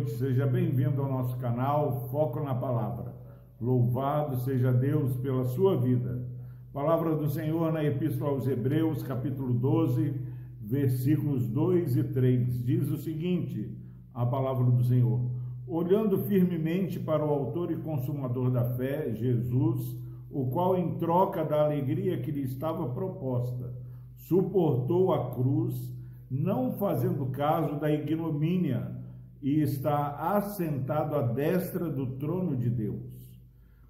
noite, seja bem-vindo ao nosso canal Foco na Palavra. Louvado seja Deus pela sua vida. Palavra do Senhor na Epístola aos Hebreus, capítulo 12, versículos 2 e 3. Diz o seguinte: a palavra do Senhor. Olhando firmemente para o Autor e Consumador da fé, Jesus, o qual, em troca da alegria que lhe estava proposta, suportou a cruz, não fazendo caso da ignomínia e está assentado à destra do trono de Deus.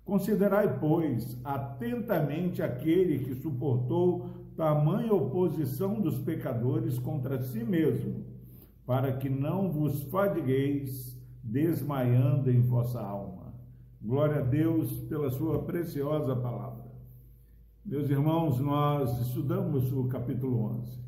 Considerai, pois, atentamente aquele que suportou tamanha oposição dos pecadores contra si mesmo, para que não vos fadigueis desmaiando em vossa alma. Glória a Deus pela sua preciosa palavra. Meus irmãos, nós estudamos o capítulo 11,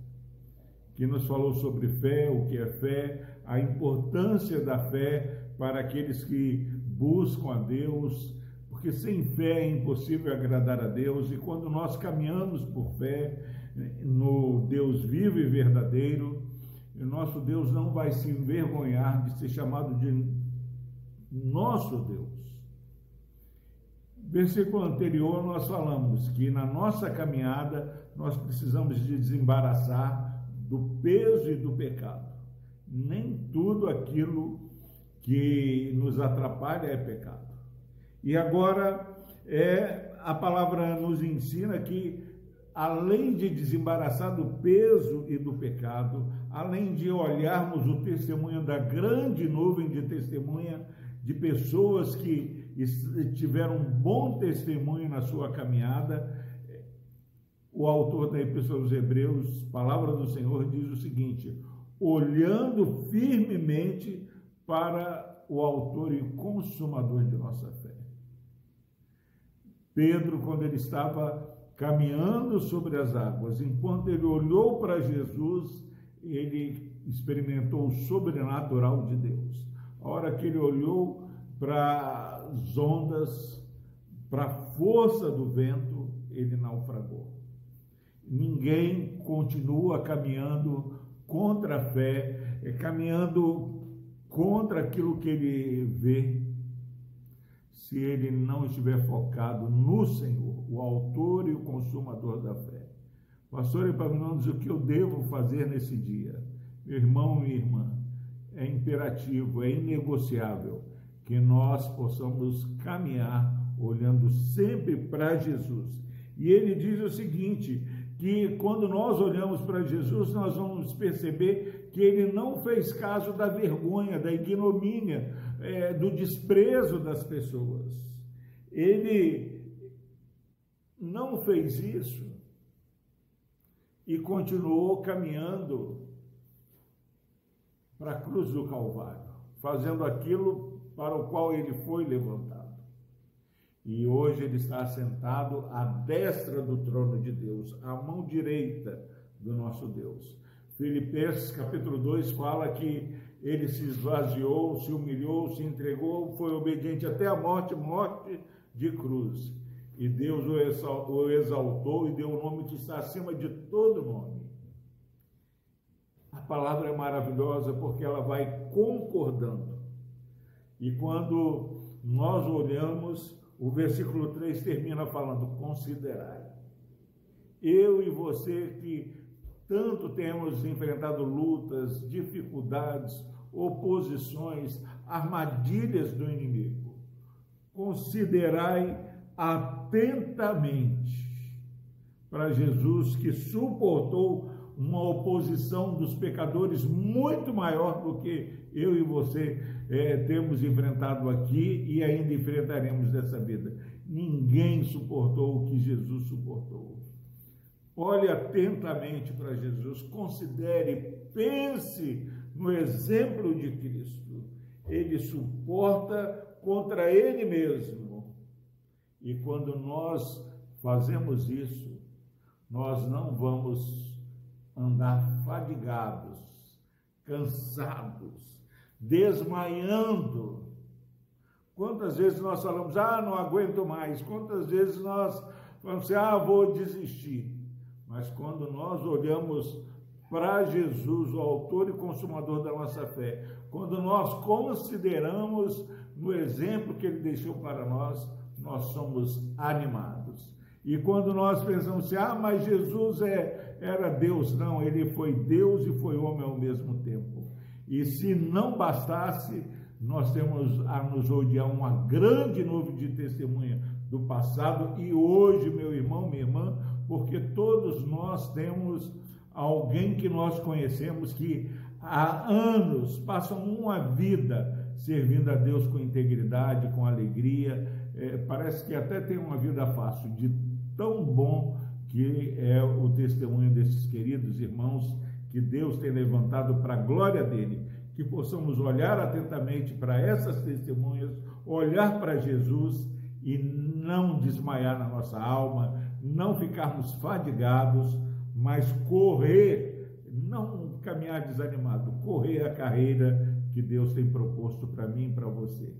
que nos falou sobre fé, o que é fé, a importância da fé para aqueles que buscam a Deus, porque sem fé é impossível agradar a Deus, e quando nós caminhamos por fé no Deus vivo e verdadeiro, o nosso Deus não vai se envergonhar de ser chamado de nosso Deus. Versículo anterior nós falamos que na nossa caminhada nós precisamos de desembaraçar do peso e do pecado nem tudo aquilo que nos atrapalha é pecado. E agora é a palavra nos ensina que além de desembaraçar do peso e do pecado, além de olharmos o testemunho da grande nuvem de testemunha de pessoas que tiveram um bom testemunho na sua caminhada, o autor da Epístola aos Hebreus, palavra do Senhor, diz o seguinte: olhando firmemente para o autor e consumador de nossa fé. Pedro, quando ele estava caminhando sobre as águas, enquanto ele olhou para Jesus, ele experimentou o sobrenatural de Deus. A hora que ele olhou para as ondas, para a força do vento, ele naufragou. Ninguém continua caminhando contra a fé, é, caminhando contra aquilo que ele vê, se ele não estiver focado no Senhor, o autor e o consumador da fé. Pastor Epaminondas, o que eu devo fazer nesse dia? Meu irmão e irmã, é imperativo, é inegociável que nós possamos caminhar olhando sempre para Jesus. E ele diz o seguinte: que quando nós olhamos para Jesus, nós vamos perceber que ele não fez caso da vergonha, da ignomínia, é, do desprezo das pessoas. Ele não fez isso e continuou caminhando para a cruz do Calvário, fazendo aquilo para o qual ele foi levantado e hoje ele está sentado à destra do trono de Deus, à mão direita do nosso Deus. Filipenses capítulo 2 fala que ele se esvaziou, se humilhou, se entregou, foi obediente até a morte, morte de cruz. E Deus o exaltou e deu o um nome que está acima de todo nome. A palavra é maravilhosa porque ela vai concordando. E quando nós olhamos o versículo 3 termina falando: considerai. Eu e você que tanto temos enfrentado lutas, dificuldades, oposições, armadilhas do inimigo, considerai atentamente para Jesus que suportou uma oposição dos pecadores muito maior do que eu e você é, temos enfrentado aqui e ainda enfrentaremos dessa vida. Ninguém suportou o que Jesus suportou. Olhe atentamente para Jesus, considere, pense no exemplo de Cristo. Ele suporta contra ele mesmo. E quando nós fazemos isso, nós não vamos andar fadigados, cansados, desmaiando. Quantas vezes nós falamos, ah, não aguento mais? Quantas vezes nós falamos ah, vou desistir? Mas quando nós olhamos para Jesus, o autor e consumador da nossa fé, quando nós consideramos no exemplo que ele deixou para nós, nós somos animados. E quando nós pensamos assim, ah, mas Jesus é, era Deus, não, ele foi Deus e foi homem ao mesmo tempo. E se não bastasse, nós temos a nos odiar uma grande nuvem de testemunha do passado e hoje, meu irmão, minha irmã, porque todos nós temos alguém que nós conhecemos que há anos passam uma vida servindo a Deus com integridade, com alegria. É, parece que até tem uma vida fácil, de tão bom que é o testemunho desses queridos irmãos que Deus tem levantado para a glória dele. Que possamos olhar atentamente para essas testemunhas, olhar para Jesus e não desmaiar na nossa alma, não ficarmos fadigados, mas correr, não caminhar desanimado, correr a carreira que Deus tem proposto para mim e para você.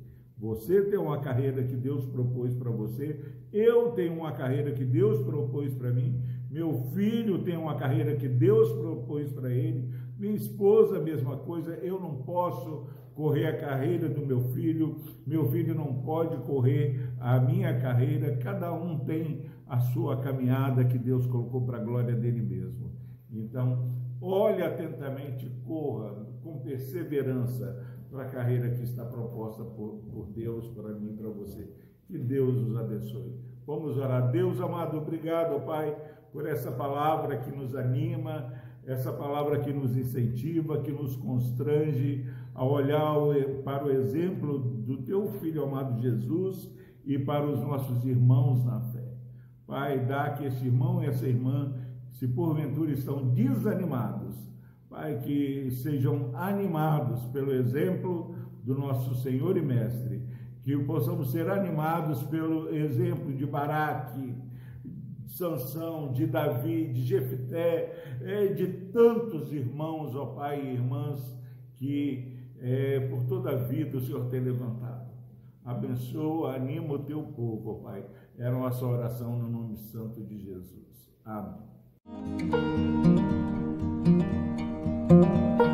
Você tem uma carreira que Deus propôs para você, eu tenho uma carreira que Deus propôs para mim, meu filho tem uma carreira que Deus propôs para ele, minha esposa, a mesma coisa, eu não posso correr a carreira do meu filho, meu filho não pode correr a minha carreira, cada um tem a sua caminhada que Deus colocou para a glória dele mesmo. Então, olhe atentamente, corra com perseverança para a carreira que está proposta por, por Deus, para mim e para você. Que Deus os abençoe. Vamos orar. Deus amado, obrigado, Pai, por essa palavra que nos anima, essa palavra que nos incentiva, que nos constrange a olhar para o exemplo do teu filho amado Jesus e para os nossos irmãos na fé. Pai, dá que esse irmão e essa irmã, se porventura estão desanimados, Pai, que sejam animados pelo exemplo do nosso Senhor e Mestre, que possamos ser animados pelo exemplo de Baraque, de Sansão, de Davi, de Jefté, é, de tantos irmãos, ó Pai e irmãs, que é, por toda a vida o Senhor tem levantado. Abençoa, anima o teu povo, ó Pai. Era a nossa oração no nome santo de Jesus. Amém. you